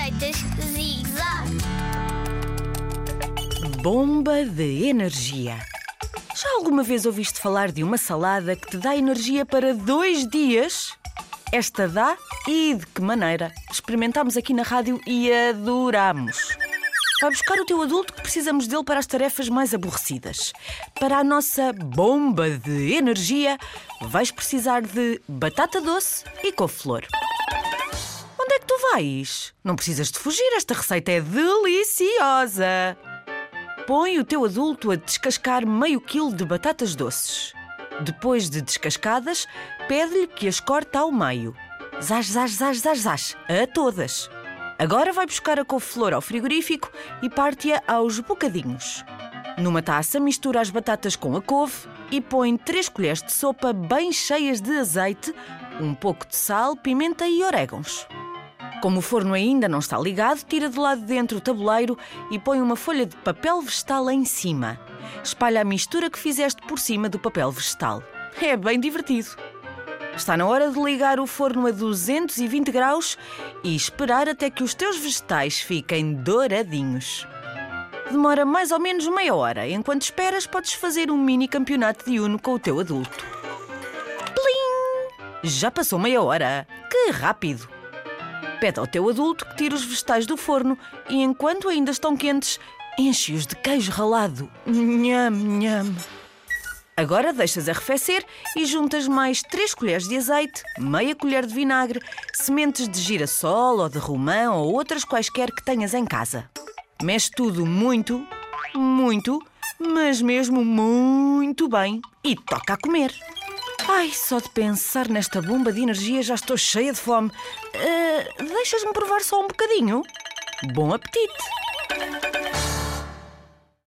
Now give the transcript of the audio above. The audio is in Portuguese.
Receitas Zig Zag. Bomba de energia. Já alguma vez ouviste falar de uma salada que te dá energia para dois dias? Esta dá e de que maneira? Experimentámos aqui na rádio e adorámos. Vai buscar o teu adulto que precisamos dele para as tarefas mais aborrecidas. Para a nossa bomba de energia, vais precisar de batata doce e couve-flor. Vais? Não precisas de fugir, esta receita é deliciosa. Põe o teu adulto a descascar meio quilo de batatas doces. Depois de descascadas, pede-lhe que as corte ao meio. Zaz, zaz, zaz, zaz, zaz, a todas. Agora vai buscar a couve-flor ao frigorífico e parte-a aos bocadinhos. Numa taça, mistura as batatas com a couve e põe 3 colheres de sopa bem cheias de azeite, um pouco de sal, pimenta e orégãos. Como o forno ainda não está ligado, tira do lado de dentro o tabuleiro e põe uma folha de papel vegetal em cima. Espalha a mistura que fizeste por cima do papel vegetal. É bem divertido. Está na hora de ligar o forno a 220 graus e esperar até que os teus vegetais fiquem douradinhos. Demora mais ou menos meia hora. Enquanto esperas, podes fazer um mini campeonato de Uno com o teu adulto. Plim! Já passou meia hora. Que rápido! Pede ao teu adulto que tire os vegetais do forno e, enquanto ainda estão quentes, enche-os de queijo ralado. Nham, nham. Agora deixas arrefecer e juntas mais 3 colheres de azeite, meia colher de vinagre, sementes de girassol ou de romã ou outras quaisquer que tenhas em casa. Mexe tudo muito, muito, mas mesmo muito bem e toca a comer. Ai, só de pensar nesta bomba de energia já estou cheia de fome. Ah, Deixas-me provar só um bocadinho? Bom apetite!